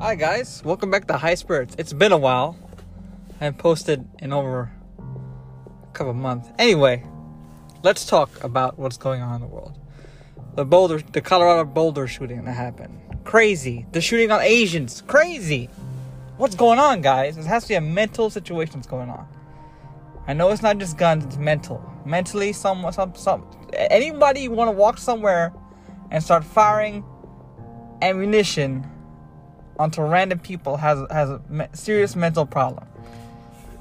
Hi guys, welcome back to High Spirits. It's been a while. I haven't posted in over a couple months. Anyway, let's talk about what's going on in the world. The Boulder, the Colorado Boulder shooting that happened. Crazy. The shooting on Asians. Crazy. What's going on, guys? It has to be a mental situation that's going on. I know it's not just guns; it's mental. Mentally, some, some, some. Anybody want to walk somewhere and start firing ammunition onto random people has has a serious mental problem.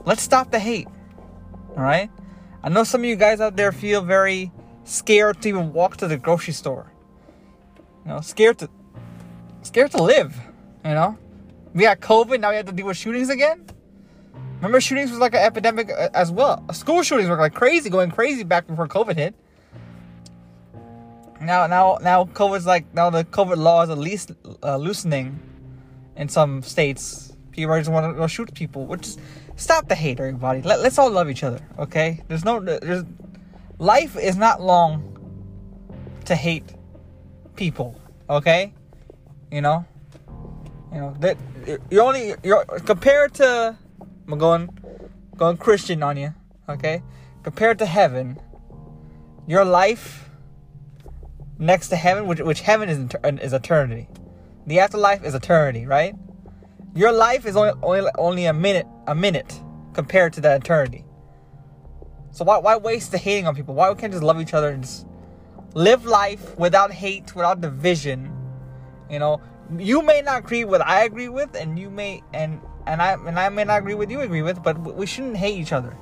Let's stop the hate. All right? I know some of you guys out there feel very scared to even walk to the grocery store. You know, scared to scared to live, you know? We got COVID, now we have to deal with shootings again? Remember shootings was like an epidemic uh, as well. School shootings were like crazy, going crazy back before COVID hit. Now, now, now, COVID's like now the COVID law is at least uh, loosening in some states. People just want to shoot people. Which is, stop the hate, everybody. Let, let's all love each other, okay? There's no, there's life is not long to hate people, okay? You know, you know that you're only you're compared to I'm going going Christian on you, okay? Compared to heaven, your life next to heaven, which which heaven is is eternity. The afterlife is eternity, right? Your life is only only only a minute a minute compared to that eternity. So why why waste the hating on people? Why we can't just love each other and just live life without hate, without division? You know, you may not agree with I agree with, and you may and and I and I may not agree with you agree with, but we shouldn't hate each other.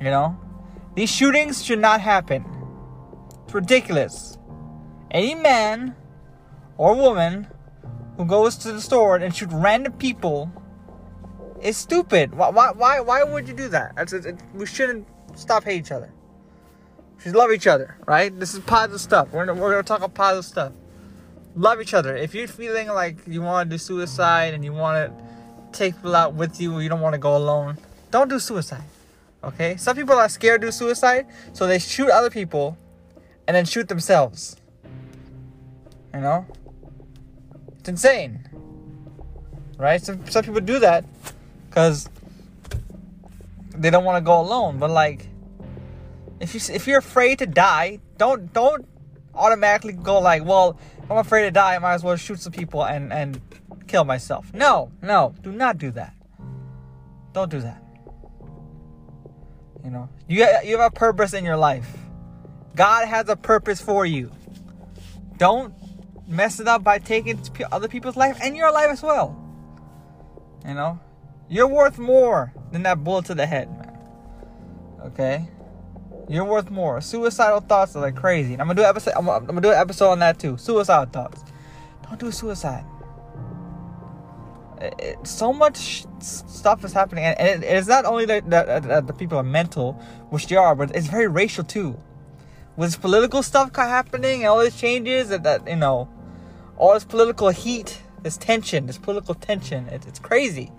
You know, these shootings should not happen. It's ridiculous. Any man or woman who goes to the store and shoot random people is stupid. Why why why, why would you do that? It's, it, we shouldn't stop hating each other. We should love each other, right? This is positive stuff. We're gonna, we're gonna talk about positive stuff. Love each other. If you're feeling like you want to do suicide and you want to take people out with you, you don't want to go alone, don't do suicide. Okay? Some people are scared to do suicide, so they shoot other people and then shoot themselves. You know? Insane. Right? Some, some people do that because they don't want to go alone. But like, if you if you're afraid to die, don't don't automatically go like, well, I'm afraid to die. I might as well shoot some people and and kill myself. No, no, do not do that. Don't do that. You know, you you have a purpose in your life. God has a purpose for you. Don't mess it up by taking other people's life and your life as well. You know, you're worth more than that bullet to the head, man. Okay, you're worth more. Suicidal thoughts are like crazy, I'm gonna do an episode. I'm, I'm gonna do an episode on that too. Suicidal thoughts. Don't do suicide. It, it, so much stuff is happening, and, and it, it's not only that, that, that the people are mental, which they are, but it's very racial too with political stuff happening and all these changes that, that you know all this political heat, this tension, this political tension. It, it's crazy.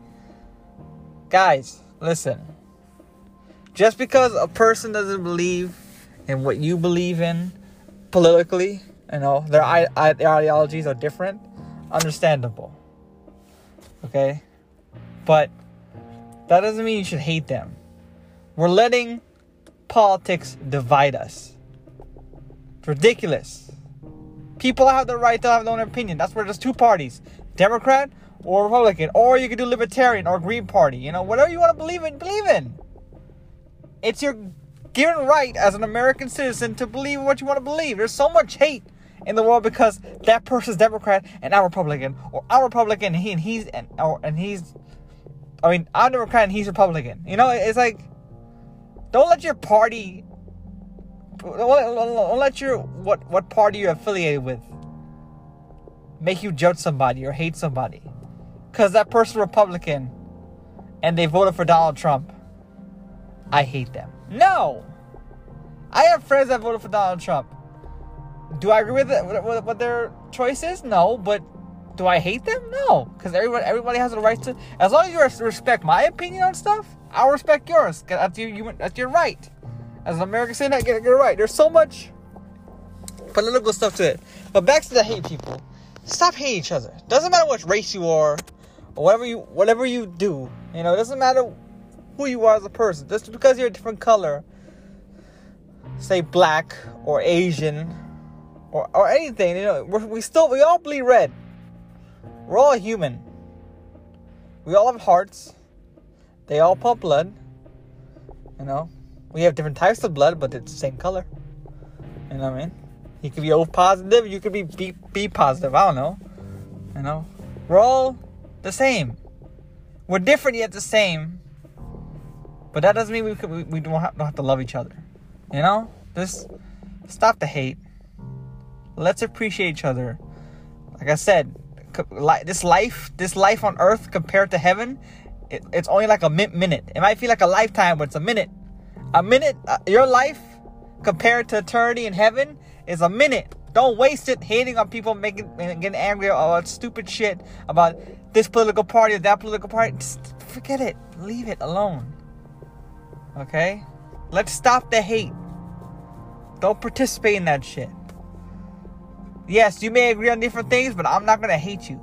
Guys, listen. Just because a person doesn't believe in what you believe in politically, you know, their, their ideologies are different, understandable. Okay? But that doesn't mean you should hate them. We're letting politics divide us. It's ridiculous. People have the right to have their own opinion. That's where there's two parties Democrat or Republican. Or you could do Libertarian or Green Party. You know, whatever you want to believe in, believe in. It's your given right as an American citizen to believe what you want to believe. There's so much hate in the world because that person's Democrat and I'm Republican, or I'm Republican and he and he's and or and he's I mean I'm Democrat and he's Republican. You know, it's like don't let your party let your what what party you're affiliated with make you judge somebody or hate somebody because that person Republican and they voted for Donald Trump. I hate them. No, I have friends that voted for Donald Trump. Do I agree with, it, what their choice is? No, but do I hate them? No, because everybody everybody has the right to. As long as you respect my opinion on stuff, I'll respect yours. That's your that's your right. As an American saying that, get, get it right. There's so much political stuff to it. But back to the hate people. Stop hating each other. Doesn't matter what race you are, or whatever you whatever you do. You know, it doesn't matter who you are as a person. Just because you're a different color, say black or Asian or or anything, you know, we still we all bleed red. We're all human. We all have hearts. They all pump blood. You know, we have different types of blood, but it's the same color. You know what I mean? You could be O positive, you could be B, B positive. I don't know. You know, we're all the same. We're different yet the same. But that doesn't mean we could, we, we don't, have, don't have to love each other. You know, just stop the hate. Let's appreciate each other. Like I said, this life, this life on earth compared to heaven, it, it's only like a minute. It might feel like a lifetime, but it's a minute. A minute, uh, your life compared to eternity in heaven is a minute. Don't waste it hating on people, making getting angry about stupid shit about this political party or that political party. Just forget it. Leave it alone. Okay? Let's stop the hate. Don't participate in that shit. Yes, you may agree on different things, but I'm not gonna hate you.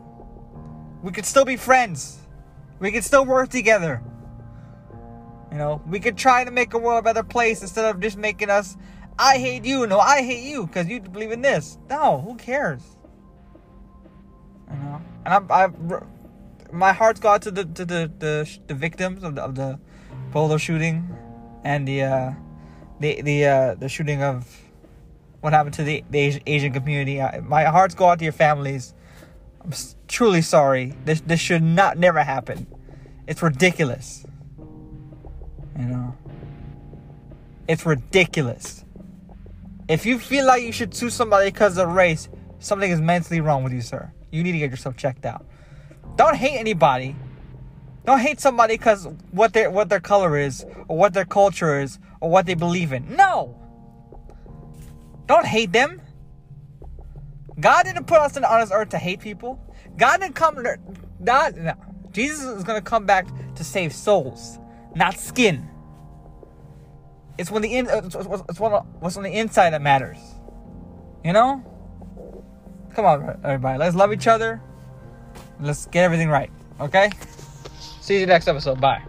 We could still be friends. We could still work together. You know, we could try to make a world a better place instead of just making us, I hate you, no, I hate you because you believe in this. No, who cares? You know, and I'm, I, my heart's gone to the to the the, the victims of the of the Boulder shooting, and the uh, the the uh, the shooting of what happened to the, the Asian community. My hearts go out to your families. I'm truly sorry. This this should not never happen. It's ridiculous. You know. It's ridiculous. If you feel like you should sue somebody because of race, something is mentally wrong with you, sir. You need to get yourself checked out. Don't hate anybody. Don't hate somebody because what their what their color is, or what their culture is, or what they believe in. No. Don't hate them. God didn't put us on this earth to hate people. God didn't come. God, no. Jesus is to come back to save souls, not skin. It's when the in, it's, it's what's on the inside that matters. You know? Come on, everybody. Let's love each other. Let's get everything right. Okay? See you next episode. Bye.